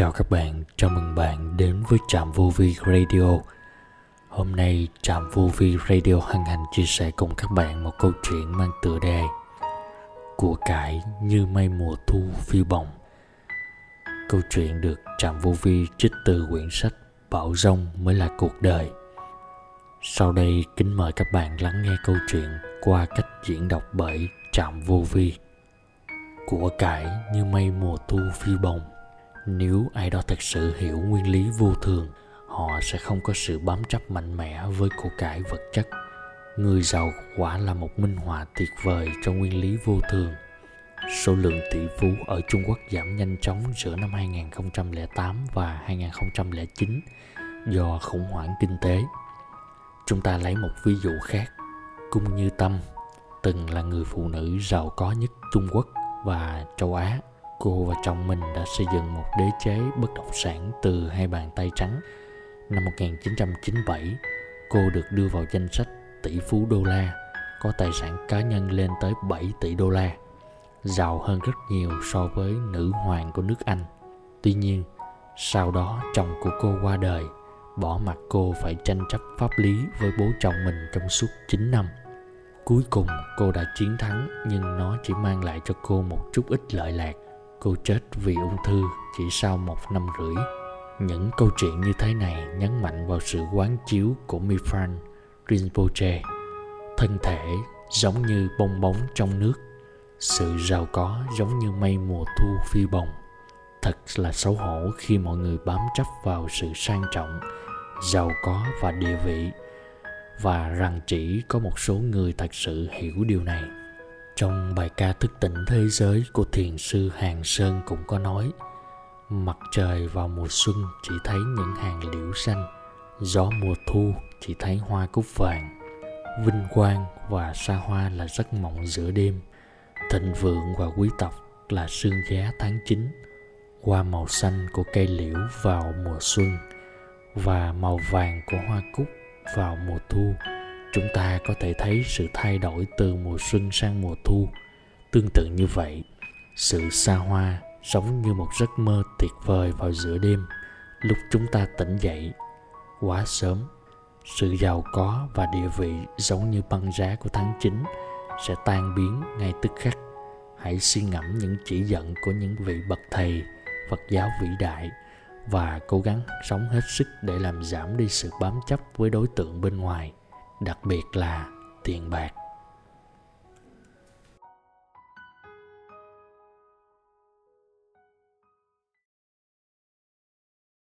Chào các bạn, chào mừng bạn đến với Trạm Vô Vi Radio. Hôm nay Trạm Vô Vi Radio hân hạnh chia sẻ cùng các bạn một câu chuyện mang tựa đề Của cải như mây mùa thu phiêu bồng. Câu chuyện được Trạm Vô Vi trích từ quyển sách Bảo Rông mới là cuộc đời. Sau đây kính mời các bạn lắng nghe câu chuyện qua cách diễn đọc bởi Trạm Vô Vi. Của cải như mây mùa thu phiêu bồng nếu ai đó thật sự hiểu nguyên lý vô thường, họ sẽ không có sự bám chấp mạnh mẽ với của cải vật chất người giàu quả là một minh họa tuyệt vời cho nguyên lý vô thường số lượng tỷ phú ở Trung Quốc giảm nhanh chóng giữa năm 2008 và 2009 do khủng hoảng kinh tế. Chúng ta lấy một ví dụ khác. Cung Như Tâm, từng là người phụ nữ giàu có nhất Trung Quốc và châu Á cô và chồng mình đã xây dựng một đế chế bất động sản từ hai bàn tay trắng. Năm 1997, cô được đưa vào danh sách tỷ phú đô la, có tài sản cá nhân lên tới 7 tỷ đô la, giàu hơn rất nhiều so với nữ hoàng của nước Anh. Tuy nhiên, sau đó chồng của cô qua đời, bỏ mặt cô phải tranh chấp pháp lý với bố chồng mình trong suốt 9 năm. Cuối cùng cô đã chiến thắng nhưng nó chỉ mang lại cho cô một chút ít lợi lạc cô chết vì ung thư chỉ sau một năm rưỡi. Những câu chuyện như thế này nhấn mạnh vào sự quán chiếu của Mifran Rinpoche. Thân thể giống như bong bóng trong nước, sự giàu có giống như mây mùa thu phi bồng. Thật là xấu hổ khi mọi người bám chấp vào sự sang trọng, giàu có và địa vị và rằng chỉ có một số người thật sự hiểu điều này trong bài ca thức tỉnh thế giới của thiền sư Hàng Sơn cũng có nói, Mặt trời vào mùa xuân chỉ thấy những hàng liễu xanh, Gió mùa thu chỉ thấy hoa cúc vàng. Vinh quang và xa hoa là giấc mộng giữa đêm. Thịnh vượng và quý tộc là sương giá tháng 9 Qua màu xanh của cây liễu vào mùa xuân Và màu vàng của hoa cúc vào mùa thu chúng ta có thể thấy sự thay đổi từ mùa xuân sang mùa thu. Tương tự như vậy, sự xa hoa giống như một giấc mơ tuyệt vời vào giữa đêm. Lúc chúng ta tỉnh dậy, quá sớm, sự giàu có và địa vị giống như băng giá của tháng 9 sẽ tan biến ngay tức khắc. Hãy suy ngẫm những chỉ dẫn của những vị bậc thầy, phật giáo vĩ đại và cố gắng sống hết sức để làm giảm đi sự bám chấp với đối tượng bên ngoài đặc biệt là tiền bạc.